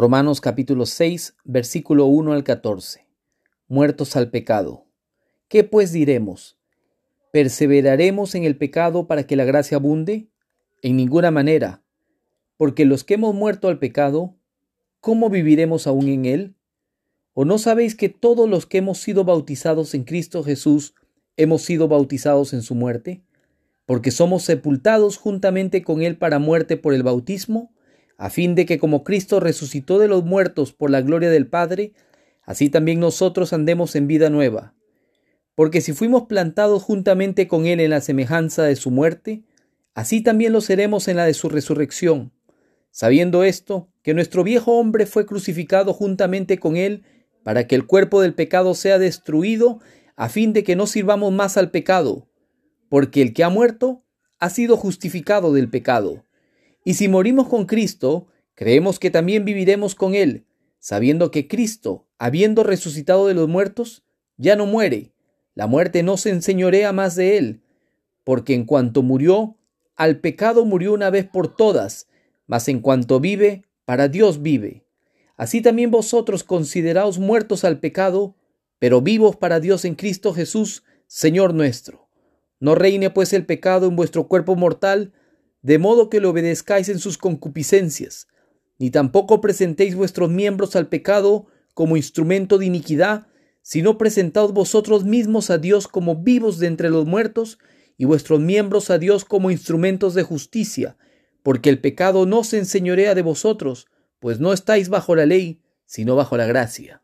Romanos capítulo 6, versículo 1 al 14. Muertos al pecado. ¿Qué pues diremos? ¿Perseveraremos en el pecado para que la gracia abunde? En ninguna manera, porque los que hemos muerto al pecado, ¿cómo viviremos aún en él? ¿O no sabéis que todos los que hemos sido bautizados en Cristo Jesús hemos sido bautizados en su muerte? Porque somos sepultados juntamente con él para muerte por el bautismo, a fin de que como Cristo resucitó de los muertos por la gloria del Padre, así también nosotros andemos en vida nueva. Porque si fuimos plantados juntamente con Él en la semejanza de su muerte, así también lo seremos en la de su resurrección, sabiendo esto, que nuestro viejo hombre fue crucificado juntamente con Él, para que el cuerpo del pecado sea destruido, a fin de que no sirvamos más al pecado, porque el que ha muerto ha sido justificado del pecado. Y si morimos con Cristo, creemos que también viviremos con Él, sabiendo que Cristo, habiendo resucitado de los muertos, ya no muere. La muerte no se enseñorea más de Él, porque en cuanto murió, al pecado murió una vez por todas, mas en cuanto vive, para Dios vive. Así también vosotros consideraos muertos al pecado, pero vivos para Dios en Cristo Jesús, Señor nuestro. No reine pues el pecado en vuestro cuerpo mortal, de modo que le obedezcáis en sus concupiscencias, ni tampoco presentéis vuestros miembros al pecado como instrumento de iniquidad, sino presentaos vosotros mismos a Dios como vivos de entre los muertos, y vuestros miembros a Dios como instrumentos de justicia, porque el pecado no se enseñorea de vosotros, pues no estáis bajo la ley, sino bajo la gracia.